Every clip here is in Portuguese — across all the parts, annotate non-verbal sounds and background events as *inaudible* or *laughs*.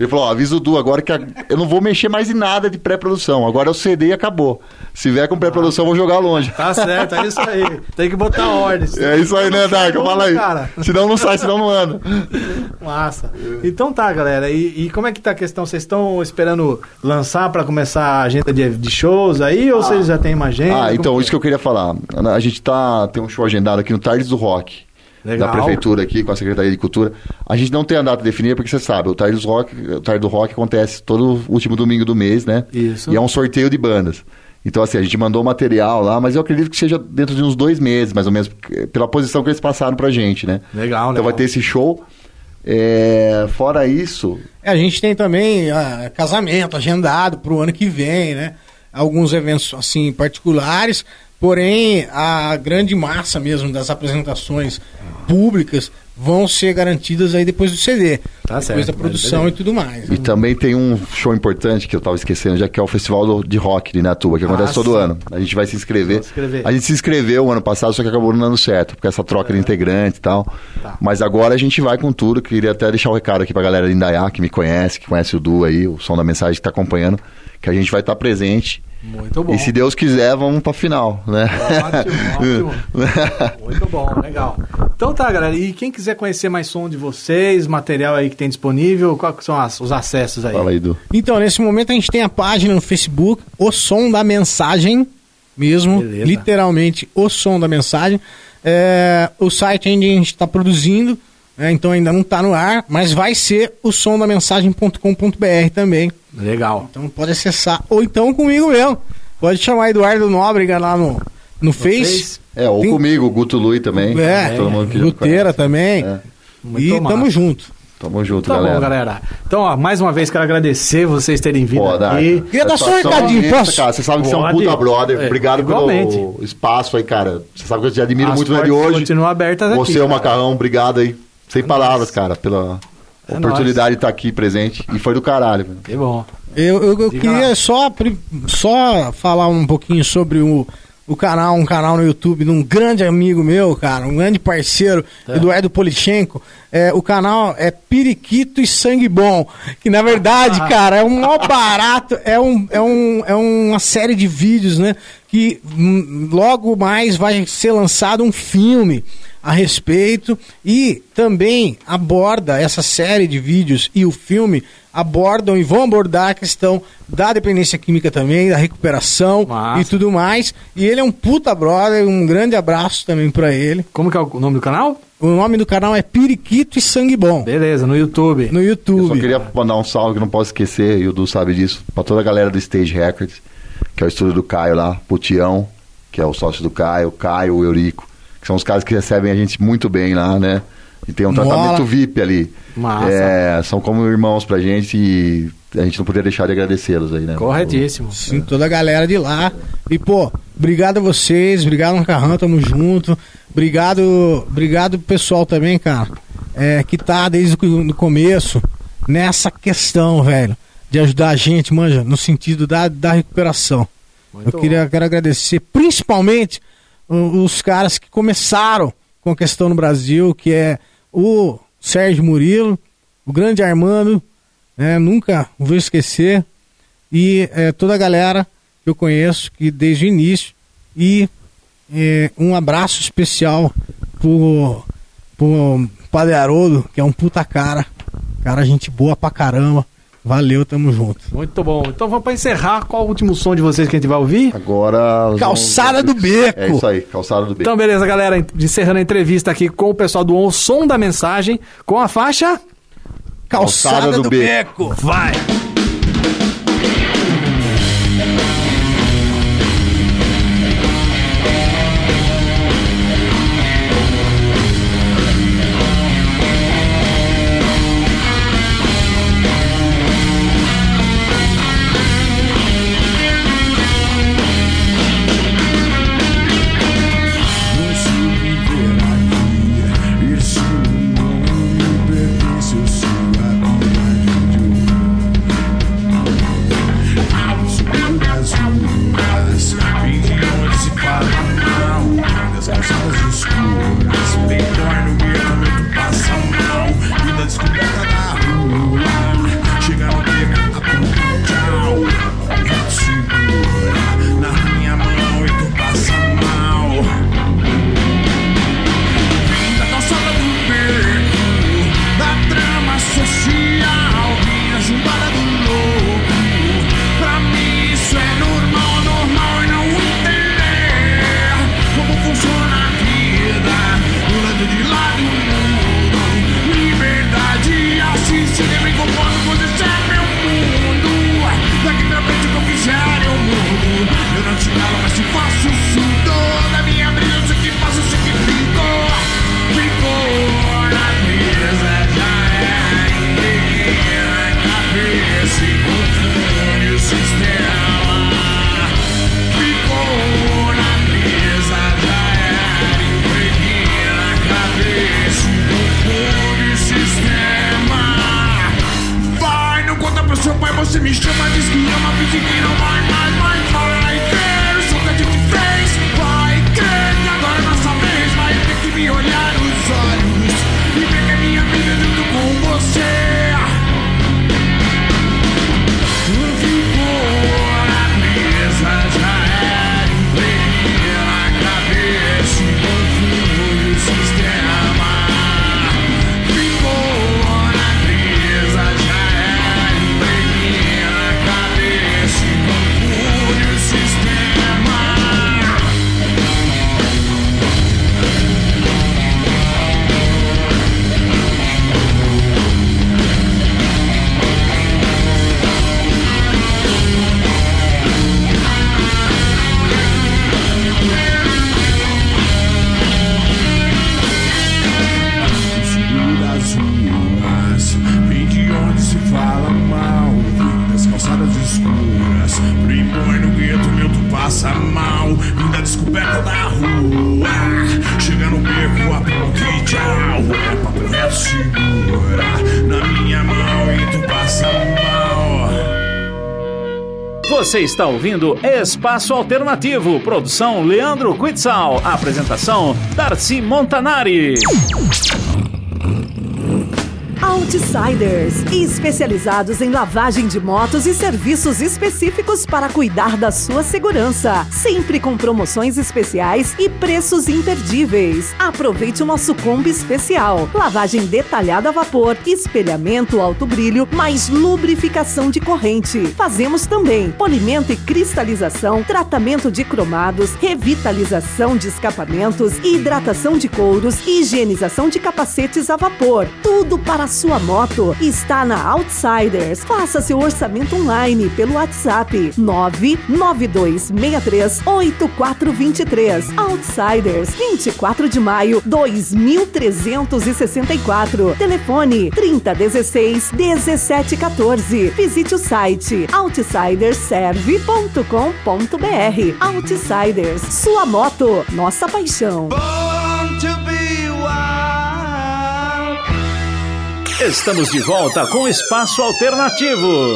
Ele falou, ó, avisa o Du agora que a- eu não vou mexer mais em nada de pré-produção. Agora é o CD e acabou. Se vier com pré-produção, eu vou jogar longe. Tá certo, é isso aí. Tem que botar ordem. *laughs* É isso aí, né, Darko? Fala aí. Cara. Senão não sai, senão não anda. Massa. Então tá, galera. E, e como é que tá a questão? Vocês estão esperando lançar pra começar a agenda de, de shows aí? Ou vocês já têm uma agenda? Ah, então, Como isso que eu queria falar. A gente tá, tem um show agendado aqui no Tardes do Rock. Legal. Da prefeitura aqui, com a Secretaria de Cultura. A gente não tem a data definida, porque você sabe, o Tardes do Rock, o Tardes do Rock acontece todo último domingo do mês, né? Isso. E é um sorteio de bandas. Então, assim, a gente mandou material lá, mas eu acredito que seja dentro de uns dois meses, mais ou menos, pela posição que eles passaram pra gente, né? Legal, Então legal. vai ter esse show. É, fora isso, É, a gente tem também ah, casamento agendado para o ano que vem, né? Alguns eventos assim particulares, porém a grande massa mesmo das apresentações públicas vão ser garantidas aí depois do CD, Tá depois certo, da produção e tudo mais. E também tem um show importante que eu tava esquecendo, já que é o Festival de Rock de Natuba, que acontece Ah, todo sim. ano. A gente vai se inscrever. Inscrever. A gente se inscreveu ano passado, só que acabou não dando certo, porque essa troca de integrantes e tal. Tá. Mas agora a gente vai com tudo. Queria até deixar o recado aqui pra galera de Indaiá, que me conhece, que conhece o Du aí, o som da mensagem que tá acompanhando, que a gente vai estar presente. Muito bom. E se Deus quiser, vamos pra final, né? Ótimo, ótimo. *laughs* Muito bom, legal. Então tá, galera. E quem quiser conhecer mais som de vocês, material aí que tem disponível, quais são as- os acessos aí? Fala aí, Du. Então, nesse momento a gente tem a página no Facebook, O Som da Mensagem, mesmo, Beleza. literalmente O Som da Mensagem. É, o site ainda a gente está produzindo, né, então ainda não está no ar, mas vai ser o somdamensagem.com.br também. Legal. Então pode acessar, ou então comigo mesmo. Pode chamar Eduardo Nóbrega lá no, no, Face. Face? É, ou Tem- comigo, o Guto Lui também. É, todo mundo que já Luteira conhece. também. É. E massa. tamo junto. Tamo junto, Tá galera. bom, galera. Então, ó, mais uma vez quero agradecer vocês terem vindo Pô, aqui. Queria dar só um recadinho, imensa, posso? Cara, você sabe que você é um puta brother. É, Obrigado igualmente. pelo espaço aí, cara. Você sabe que eu te admiro As muito de portas hoje. continuam abertas aqui, Você é o cara. macarrão, obrigado aí. Sem palavras, cara, pela É oportunidade de estar aqui presente. E foi do caralho, velho. Que bom. Eu, eu, eu queria só, só falar um pouquinho sobre o, o canal, um canal no YouTube de um grande amigo meu, cara, um grande parceiro, Tá. Eduardo Polichenko. É, o canal é Periquito e Sangue Bom, que na verdade, Ah. cara, é um mó barato, é, um, é, um, é uma série de vídeos, né, que hum, logo mais vai ser lançado um filme a respeito e também aborda essa série de vídeos e o filme abordam e vão abordar a questão da dependência química também, da recuperação Massa. e tudo mais. E ele é um puta brother, um grande abraço também pra ele. Como que é o nome do canal? O nome do canal é Periquito e Sangue Bom, Beleza, no YouTube. no Eu YouTube. só queria mandar um salve que não posso esquecer, e o Du sabe disso, pra toda a galera do Stage Records, que é o estúdio do Caio lá, Putião, que é o sócio do Caio, o Caio, o Eurico, que são os caras que recebem a gente muito bem lá, né? E tem um Mola. tratamento VIP ali. Massa. É, são como irmãos pra gente e a gente não poderia deixar de agradecê-los aí, né? Corretíssimo. Sim, toda a galera de lá. E, pô, obrigado a vocês, obrigado Macarrão, tamo junto. Obrigado, obrigado pro pessoal também, cara, é, que tá desde o no começo nessa questão, velho, de ajudar a gente, manja, no sentido da, da recuperação. Muito Eu queria, quero agradecer principalmente os caras que começaram com a questão no Brasil, que é o Sérgio Murilo, o grande Armando, né, nunca vou esquecer, e é, toda a galera que eu conheço que desde o início, e é, um abraço especial pro, pro Padre Haroldo, que é um puta cara, cara gente boa pra caramba, valeu, tamo junto. Muito bom. Então vamos para encerrar. Qual o último som de vocês que a gente vai ouvir? Agora. Calçada vamos- do Beco. É isso aí, calçada do beco. Então, beleza, galera. Encerrando a entrevista aqui com o pessoal do O Som da Mensagem, com a faixa. Calçada, Calçada do, do Beco. Vai! Está ouvindo Espaço Alternativo, produção Leandro Quitzal, apresentação Darcy Montanari. Outsiders, especializados em lavagem de motos e serviços específicos para cuidar da sua segurança, sempre com promoções especiais e preços imperdíveis. Aproveite o nosso combo especial: lavagem detalhada a vapor, espelhamento alto brilho, mais lubrificação de corrente. Fazemos também polimento e cristalização, tratamento de cromados, revitalização de escapamentos, hidratação de couros, higienização de capacetes a vapor. Tudo para a sua moto está na Outsiders. Faça seu orçamento online pelo WhatsApp 992638423. Outsiders, 24 de maio 2364. Telefone 3016 1714. Visite o site outsiderserve.com.br. Outsiders, sua moto, nossa paixão. Estamos de volta com Espaço Alternativo.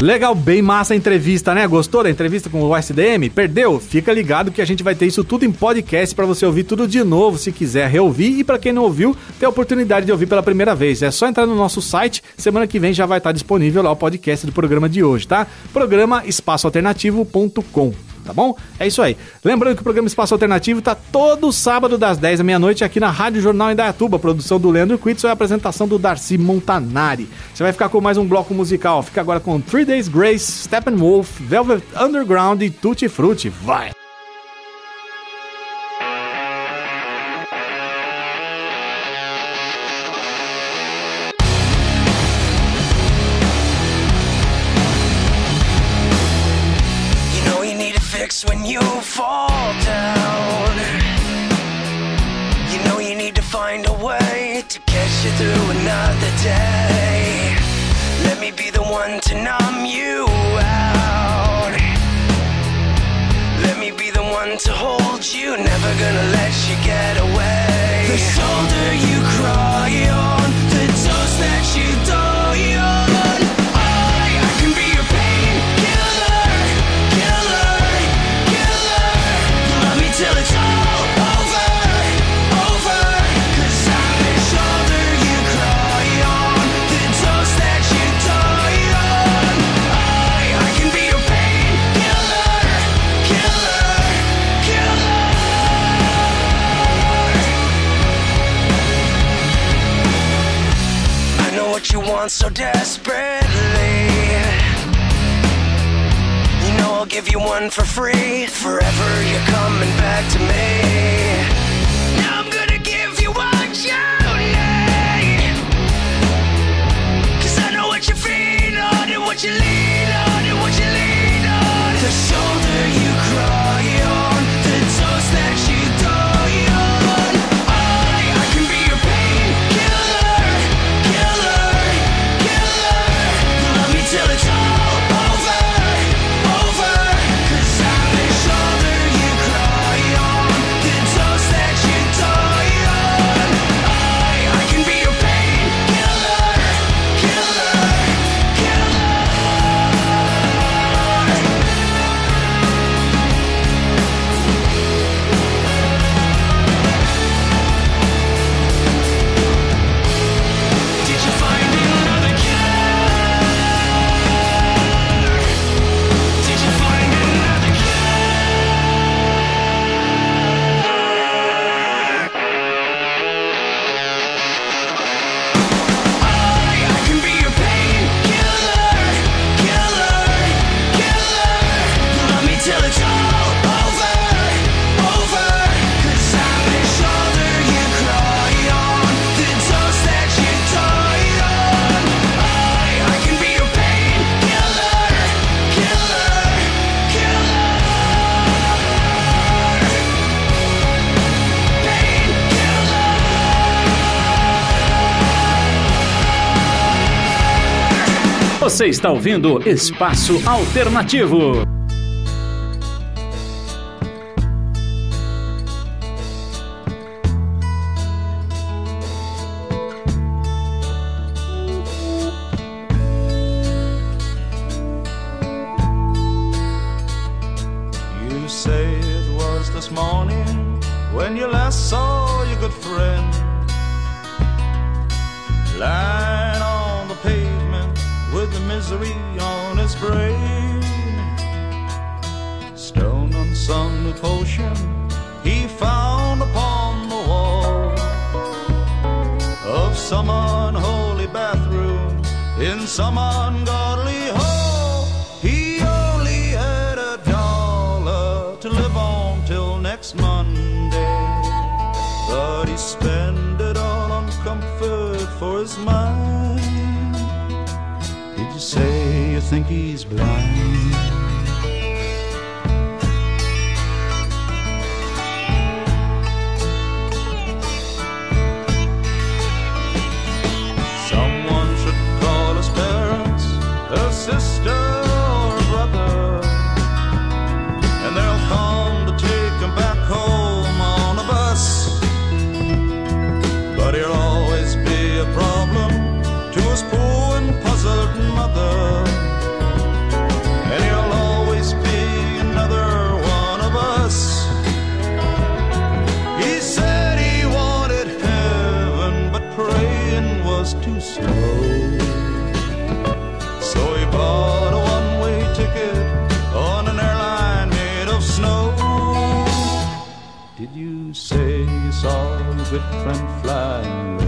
Legal, bem massa a entrevista, né? Gostou da entrevista com o SDM? Perdeu? Fica ligado que a gente vai ter isso tudo em podcast para você ouvir tudo de novo, se quiser reouvir. E para quem não ouviu, ter a oportunidade de ouvir pela primeira vez. É só entrar no nosso site, semana que vem já vai estar disponível lá o podcast do programa de hoje, tá? Programa espaçoalternativo.com. Tá bom? É isso aí. Lembrando que o programa Espaço Alternativo tá todo sábado das 10 da meia-noite aqui na Rádio Jornal Indaiatuba, produção do Leandro Quitson e apresentação do Darcy Montanari. Você vai ficar com mais um bloco musical. Fica agora com Three Days Grace, Steppenwolf, Velvet Underground e Tutti Frutti. Vai! When you fall down. You know you need to find a way to get you through another day. Let me be the one to numb you out. Let me be the one to hold you, never gonna let you get away. The shoulder you cry on, the toast that you die want so desperately. You know I'll give you one for free. Forever you're coming back to me. Now I'm gonna give you what you need. Cause I know what you feel and what you lean Você está ouvindo Espaço Alternativo. next Monday. But he spent it all on comfort for his mind. Did you say you think he's blind? saw the whip and flying.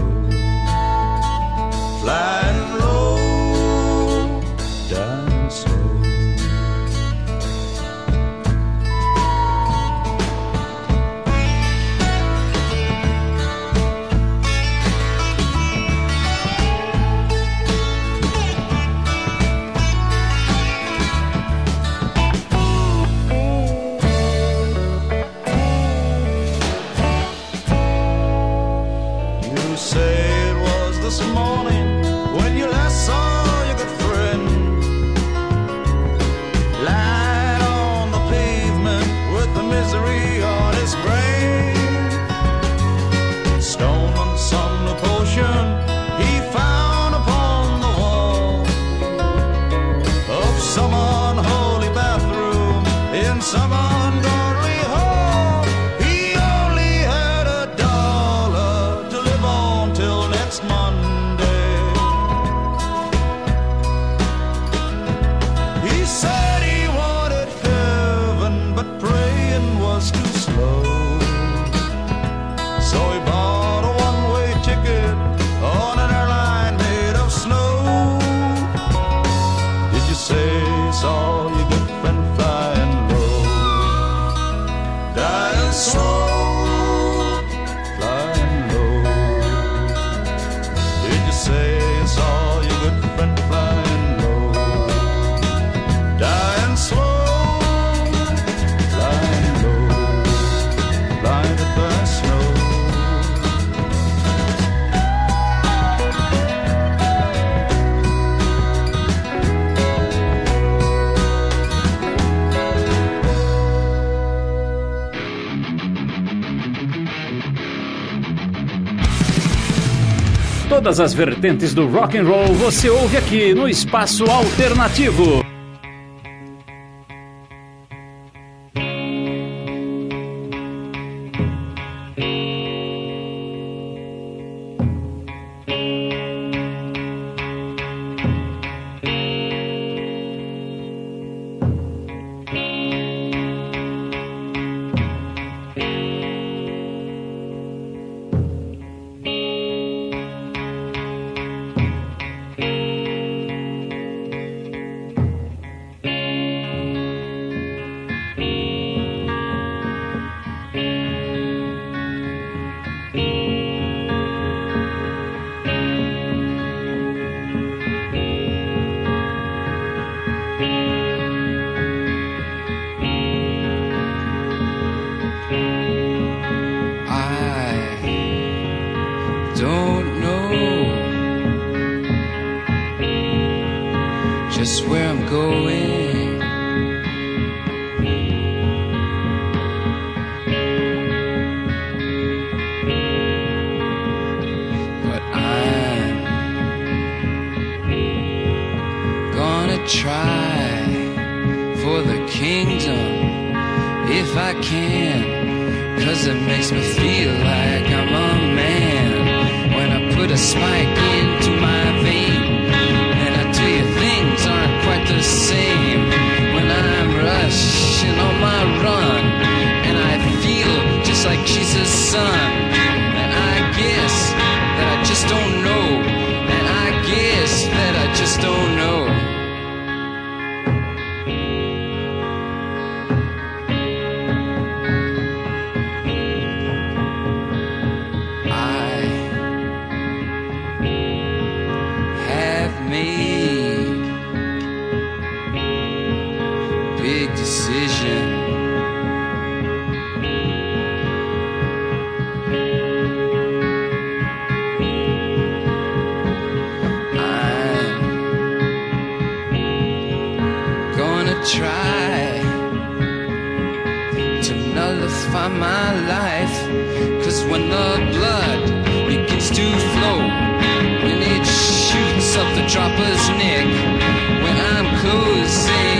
Todas as vertentes do rock and roll você ouve aqui no Espaço Alternativo. to nullify my life. Cause when the blood begins to flow, when it shoots up the dropper's neck, when I'm closing.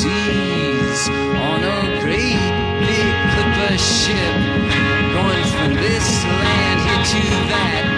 seas on a great big clipper ship, going from this land here to that.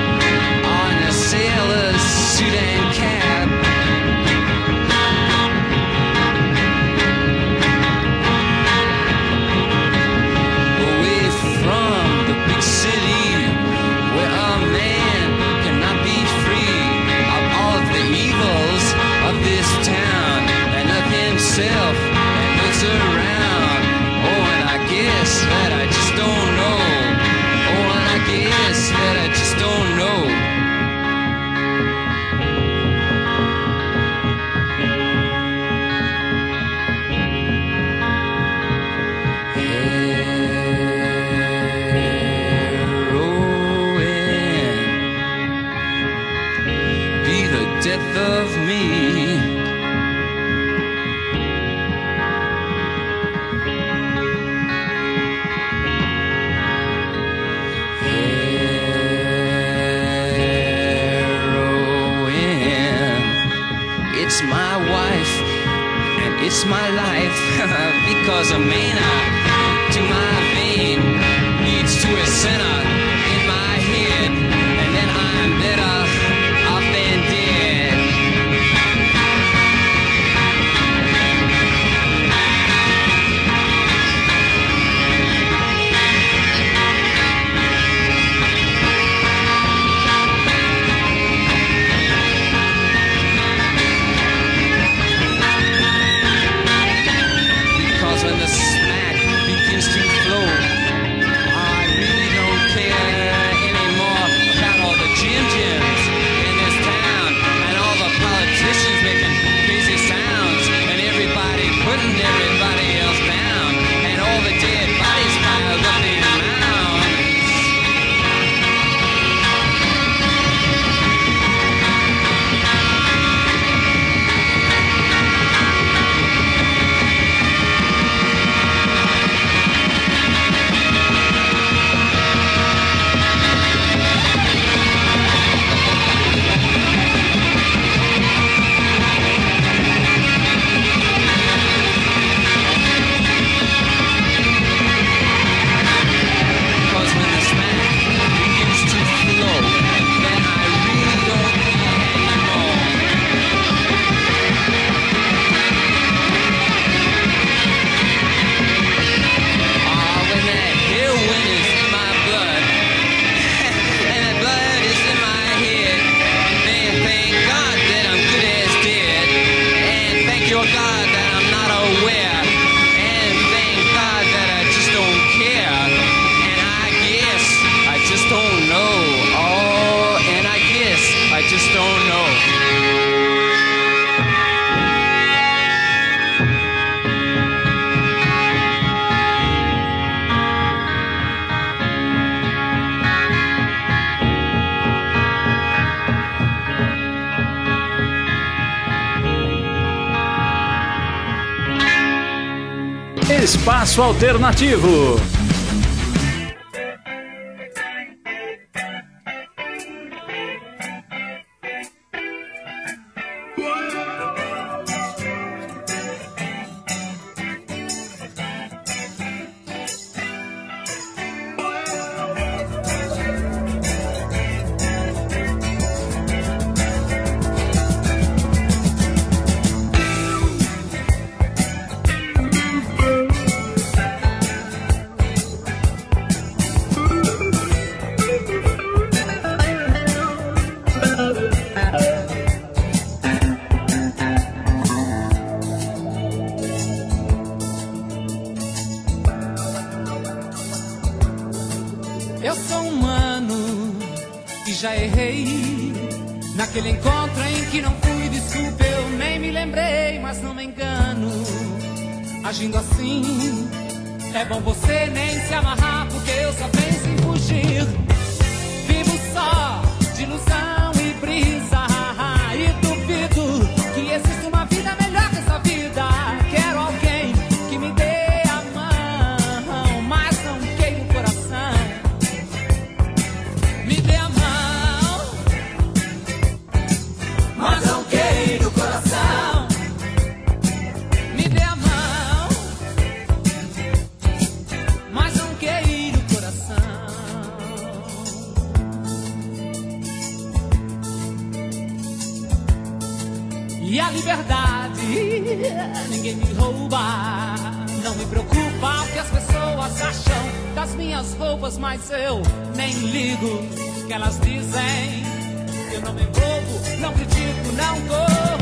Espaço Alternativo. Eu sou humano e já errei. Naquele encontro em que não fui, desculpa, eu nem me lembrei, mas não me engano. Agindo assim, é bom você nem se amarrar, porque eu só penso em fugir. Vivo só de ilusão e brisa, ninguém me rouba. Não me preocupa o que as pessoas acham das minhas roupas, mas eu nem ligo que elas dizem. Eu não me envolvo, não critico, não corro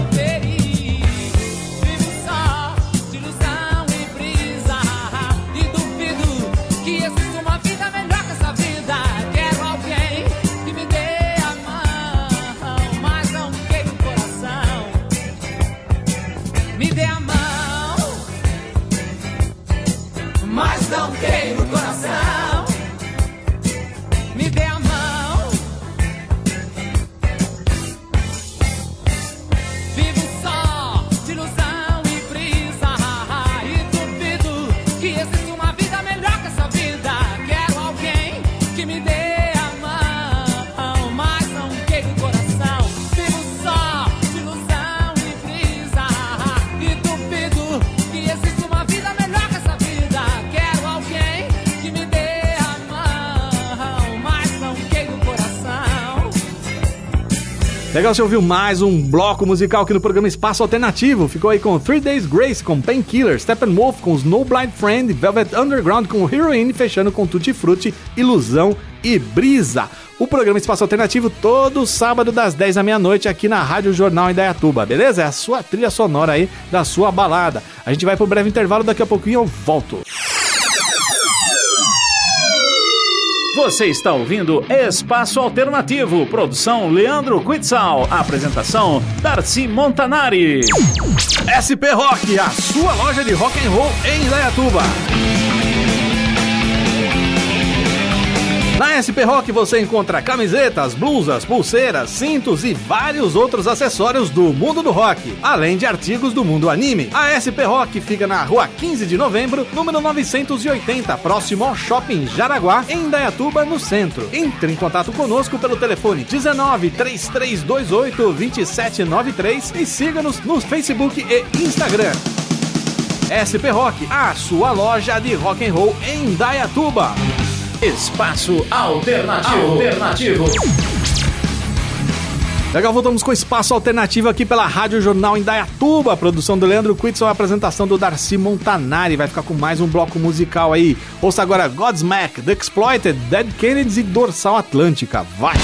Legal, você ouviu mais um bloco musical aqui no programa Espaço Alternativo. Ficou aí com Three Days Grace com Painkiller, Steppenwolf com Snow Blind Friend, Velvet Underground com Heroine, fechando com Tutti Frutti, Ilusão e Brisa. O programa Espaço Alternativo todo sábado das 10 da meia-noite aqui na Rádio Jornal em Dayatuba, beleza? É a sua trilha sonora aí da sua balada. A gente vai pro breve intervalo, daqui a pouquinho eu volto. Você está ouvindo Espaço Alternativo, produção Leandro Quitzal, apresentação Darcy Montanari. SP Rock, a sua loja de rock and roll em Indaiatuba. Na SP Rock você encontra camisetas, blusas, pulseiras, cintos e vários outros acessórios do mundo do rock, além de artigos do mundo anime. A SP Rock fica na rua 15 de novembro, número 980, próximo ao Shopping Jaraguá, em Indaiatuba, no centro. Entre em contato conosco pelo telefone 19 3328 2793 e siga-nos no Facebook e Instagram. SP Rock, a sua loja de rock and roll em Indaiatuba. Espaço Alternativo. Alternativo. Legal, voltamos com espaço alternativo aqui pela Rádio Jornal em Dayatuba. Produção do Leandro Quitson, a apresentação do Darcy Montanari. Vai ficar com mais um bloco musical aí. Ouça agora Godsmack, The Exploited, Dead Kennedys e Dorsal Atlântica. Vai!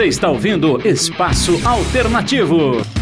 Você está ouvindo Espaço Alternativo.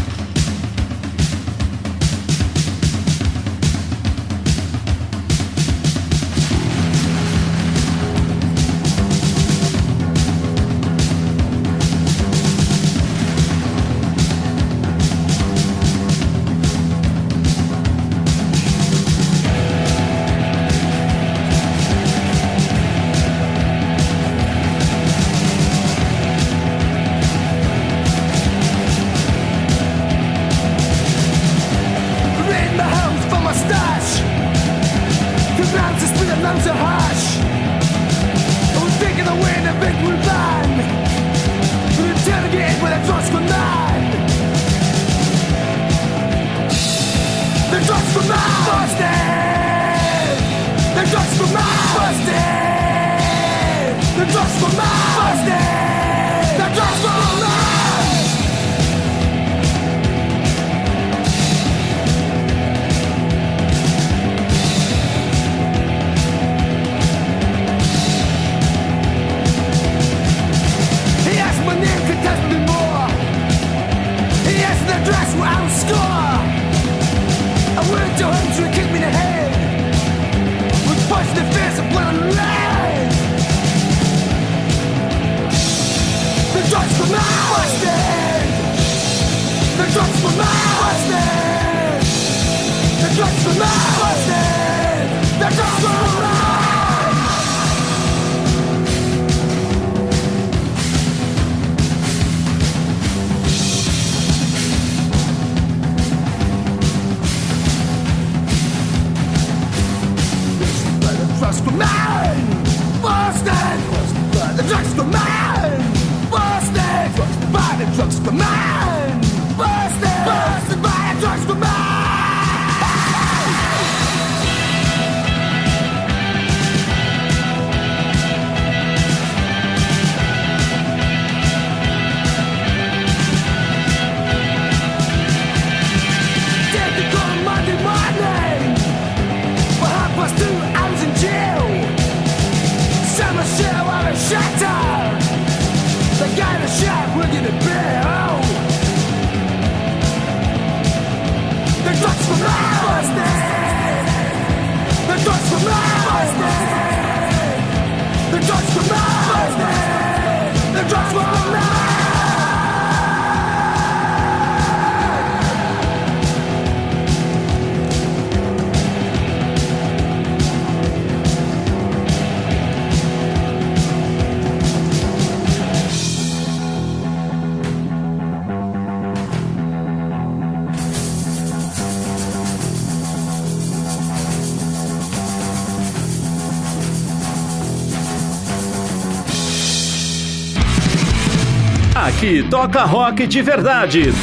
toca rock de verdade.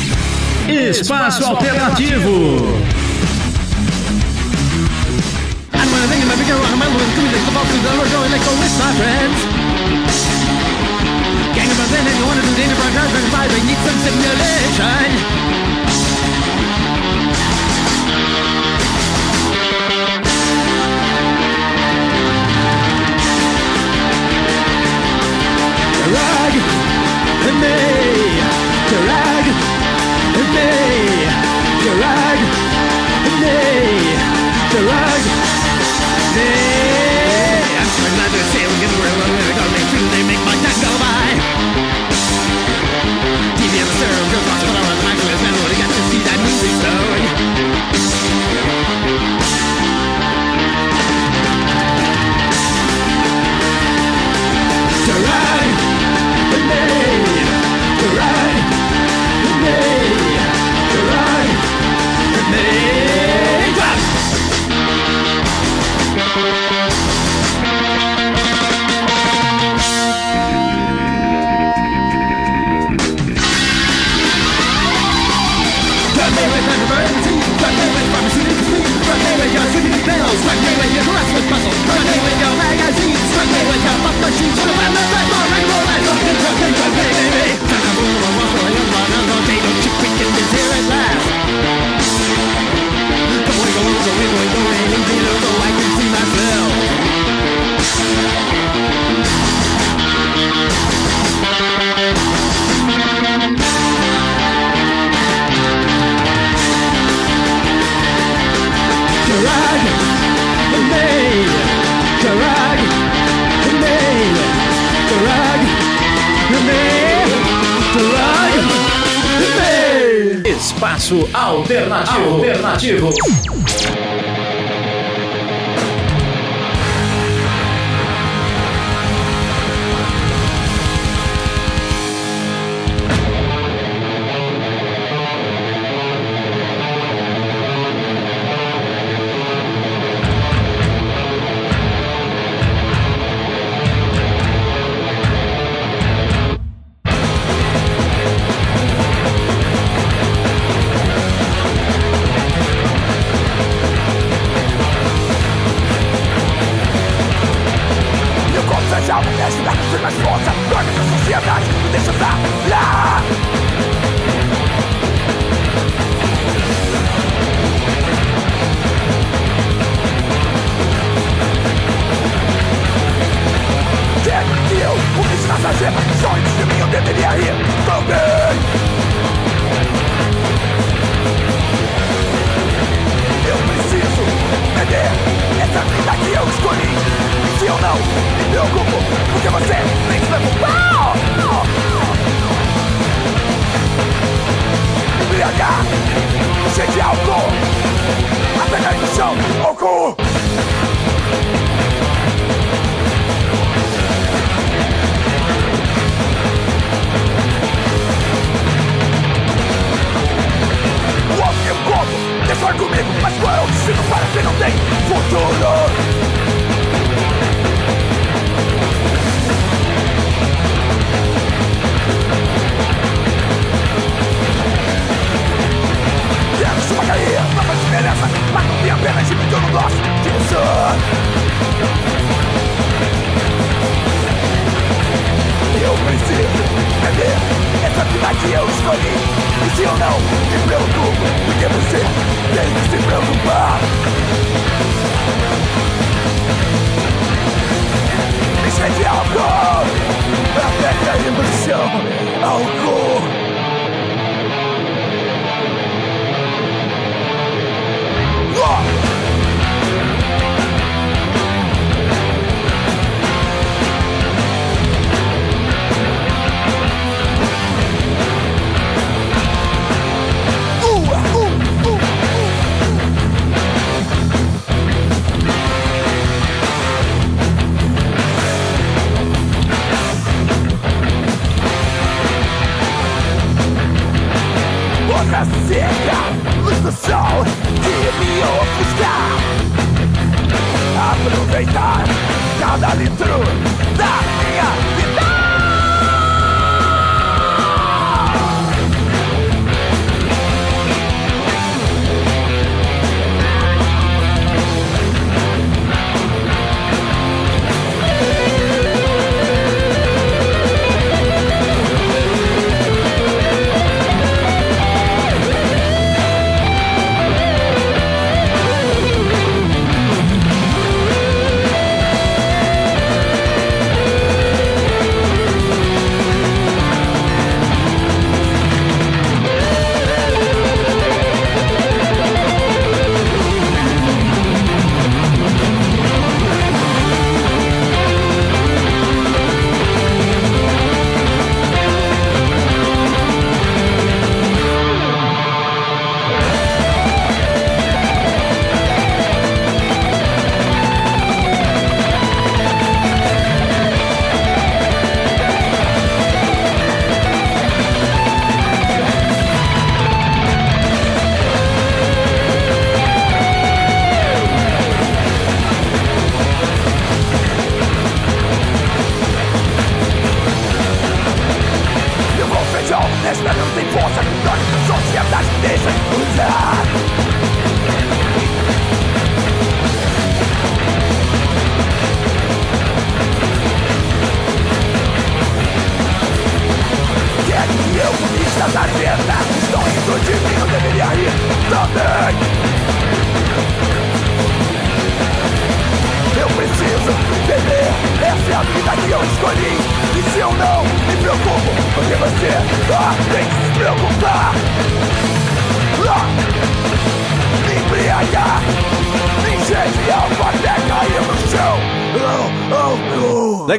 Espaço, alternativo. alternativo. Rag Drag, nee, drag, Me. Strike me with your restless muscles Strike with your magazines Strike me with your buff machines Put a weapon right for and roll and rock and rock and rock, hey baby Time to roll a waffle and you'll run all Don't you freaking here at last Going, going, going, going, going, even though I can see myself Espaço Alternativo. Alternativo.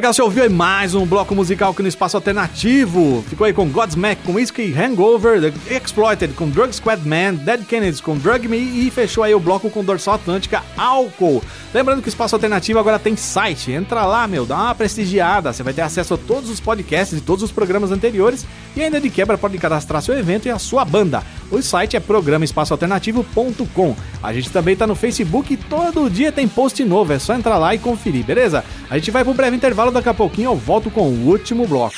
Legal, você ouviu aí mais um bloco musical aqui no Espaço Alternativo. Ficou aí com Godsmack com Whiskey Hangover, The Exploited com Drug Squad Man, Dead Kennedys com Drug Me e fechou aí o bloco com Dorsal Atlântica Álcool. Lembrando que o Espaço Alternativo agora tem site. Entra lá, meu, dá uma prestigiada. Você vai ter acesso a todos os podcasts e todos os programas anteriores e ainda de quebra pode cadastrar seu evento e a sua banda. O site é programaespaçoalternativo.com. A gente também tá no Facebook e todo dia tem post novo, é só entrar lá e conferir, beleza? A gente vai pro breve intervalo, daqui a pouquinho eu volto com o último bloco.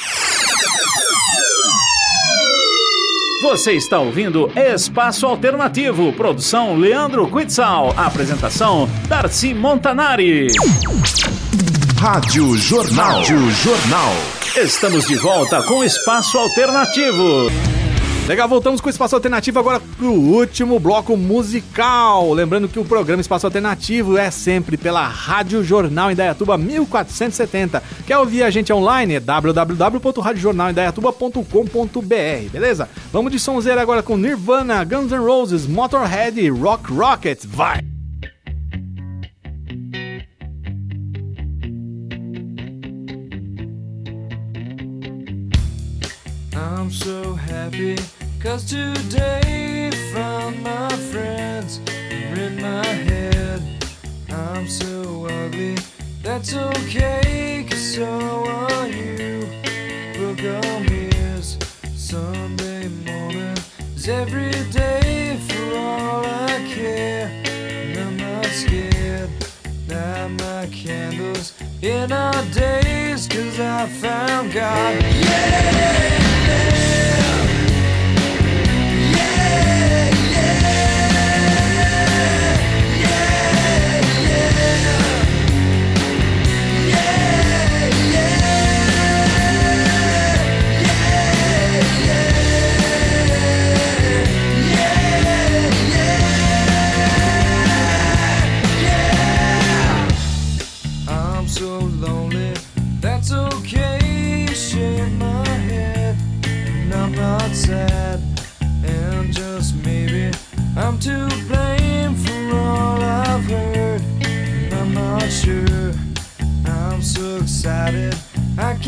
Você está ouvindo Espaço Alternativo, produção Leandro Quitzal, apresentação Darcy Montanari. Rádio Jornal. Rádio Jornal. Estamos de volta com Espaço Alternativo. Legal, voltamos com o Espaço Alternativo agora pro último bloco musical. Lembrando que o programa Espaço Alternativo é sempre pela Rádio Jornal Indaiatuba 1470. Quer ouvir a gente online? É www.radiojornalindaiatuba.com.br, beleza? Vamos de sonzeira agora com Nirvana, Guns N' Roses, Motorhead e Rock Rocket. Vai! I'm so happy cause today found my friends are in my head. I'm so ugly, that's okay cause so are you. Book on mirrors, Sunday morning is every day for all I care. And I'm not scared, light my candles in our days cause I found God. Yeah!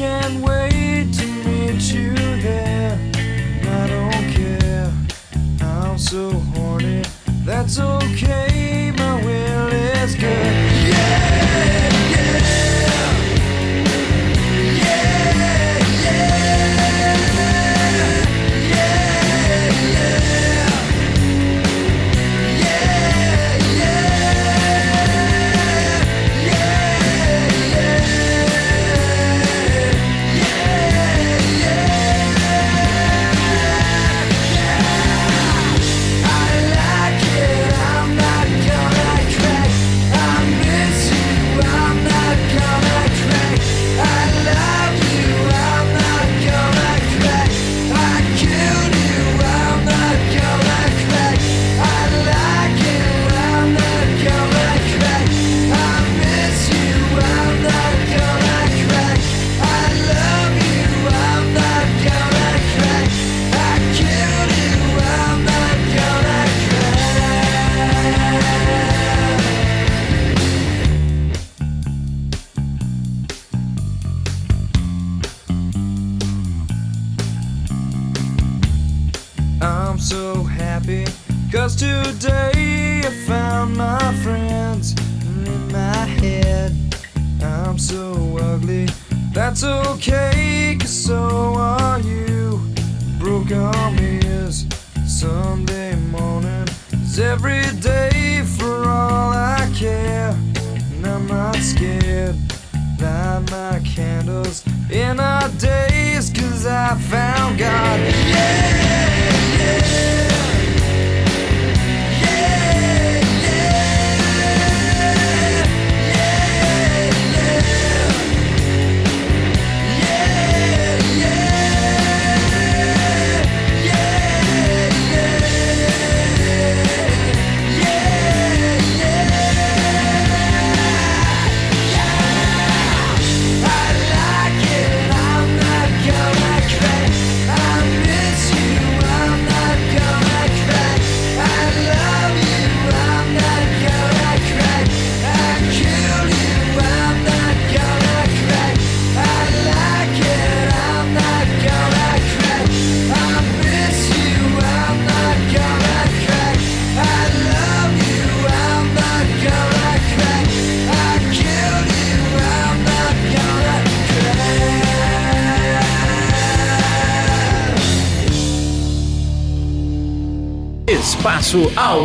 Can't wait to meet you there. I don't care, I'm so horny. That's okay,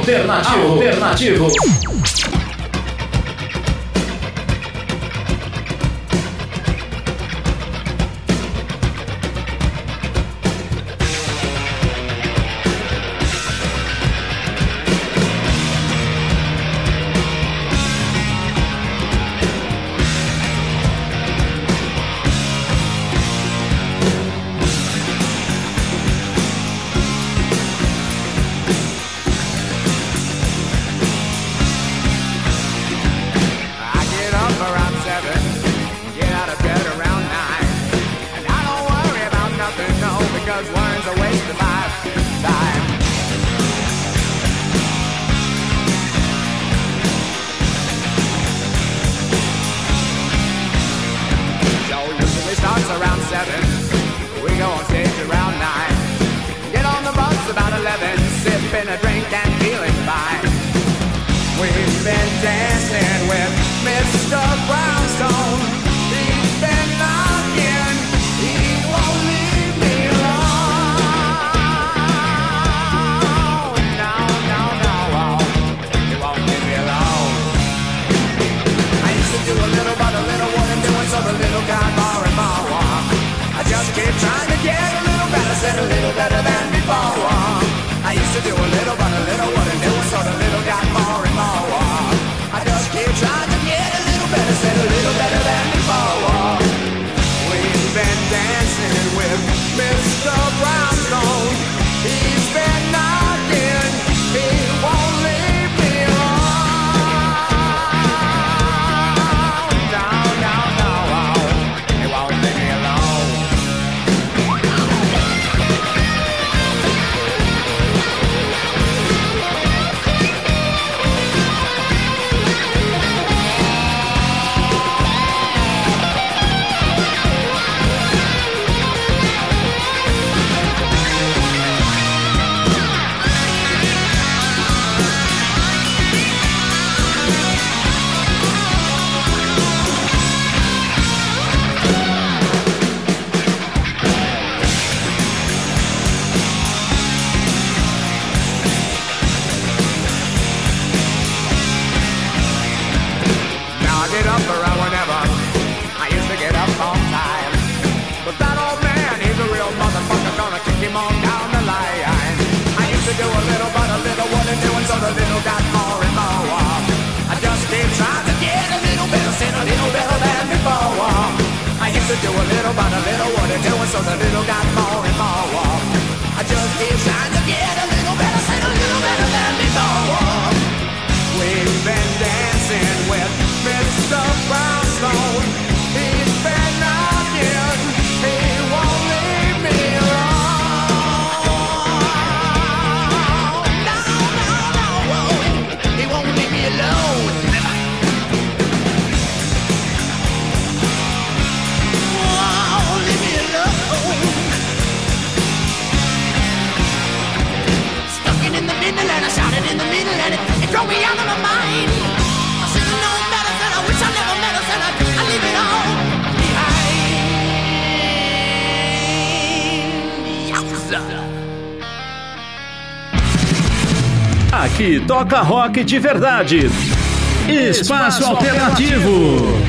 alternativo. alternativo. been a little better than before. I used to do a little, but a little wouldn't do it, so the little got more and more. I just keep trying to get a little better, and a little better than before. We've been dancing with Mr. Brown. Aqui toca rock de verdade. Espaço, Espaço alternativo. alternativo.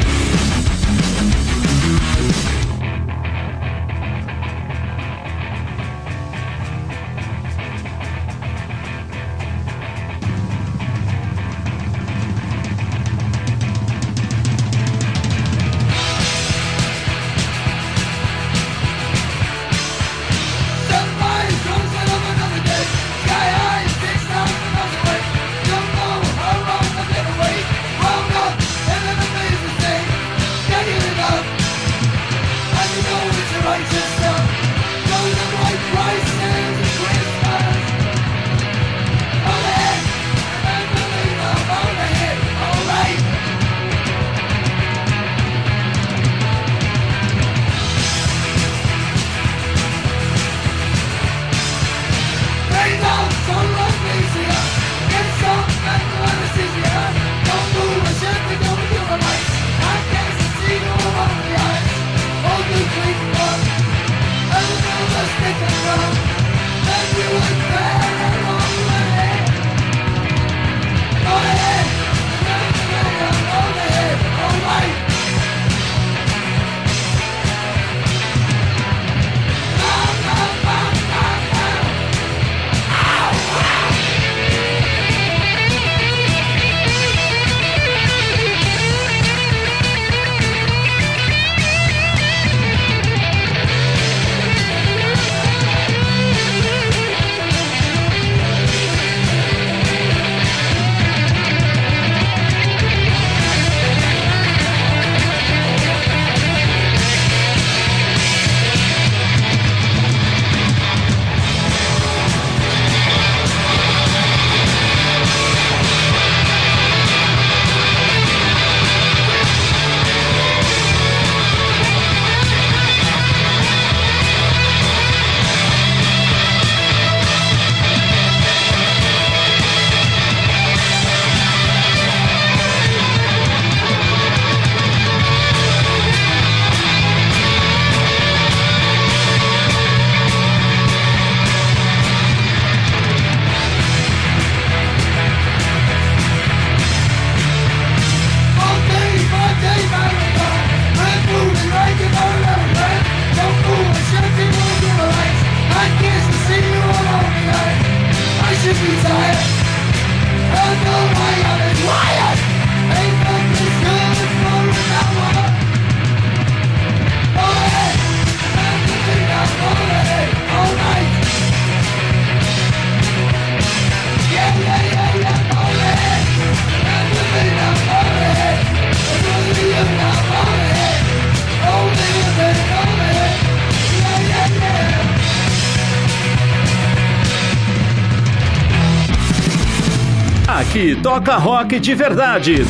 Toca rock de verdade.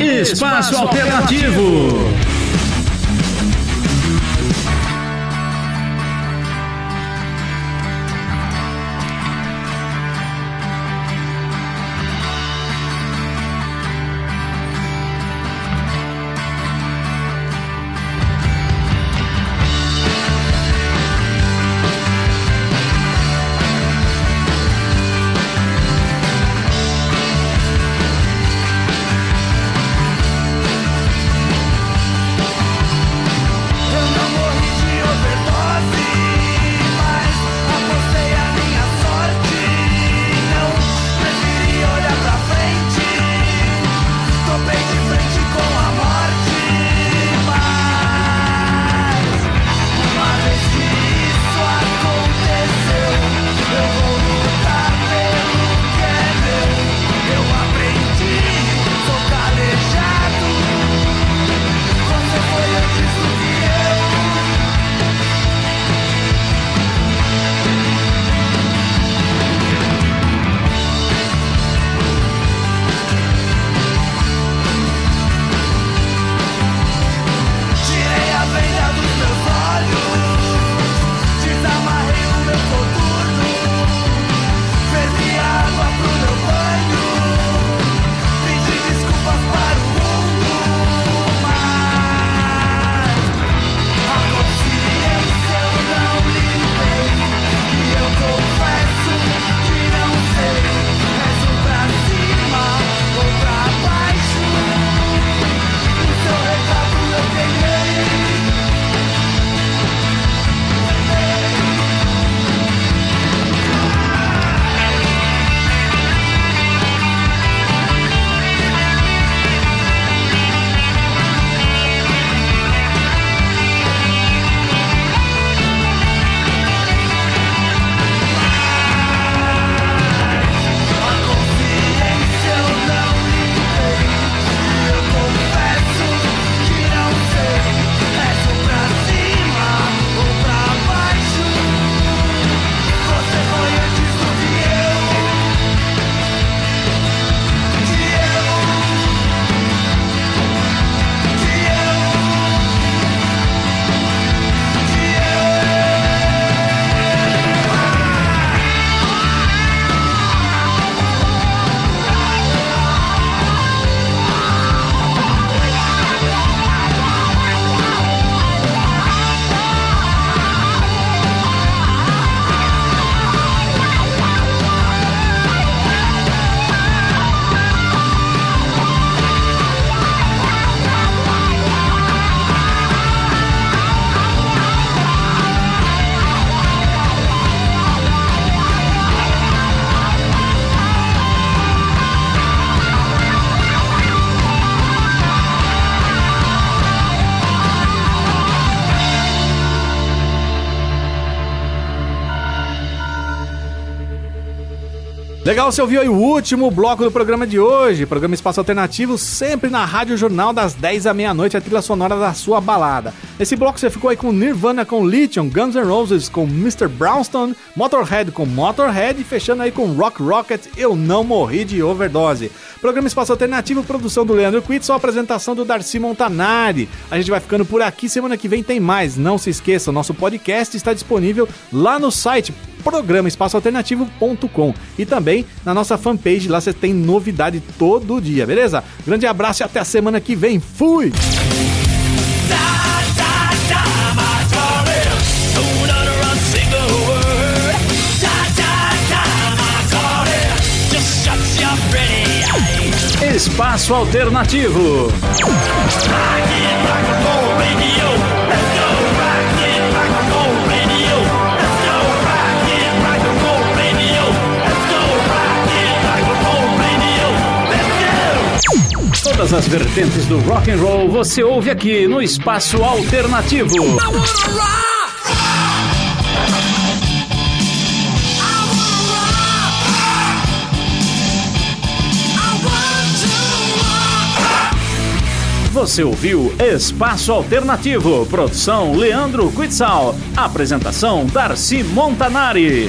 Espaço Alternativo. Legal, você ouviu aí o último bloco do programa de hoje. Programa Espaço Alternativo, sempre na Rádio Jornal, das 10 à meia-noite, a trilha sonora da sua balada. Nesse bloco você ficou aí com Nirvana com Lithium, Guns N' Roses com Mr. Brownstone, Motorhead com Motorhead e fechando aí com Rock Rocket, Eu Não Morri de Overdose. Programa Espaço Alternativo, produção do Leandro só apresentação do Darcy Montanari. A gente vai ficando por aqui, semana que vem tem mais. Não se esqueça, nosso podcast está disponível lá no site programa espaçoalternativo.com e também na nossa fanpage, lá você tem novidade todo dia, beleza? Grande abraço e até a semana que vem. Fui! Espaço Alternativo. Todas as vertentes do rock and roll você ouve aqui no Espaço Alternativo. Você ouviu Espaço Alternativo, produção Leandro Quitzal, apresentação Darcy Montanari.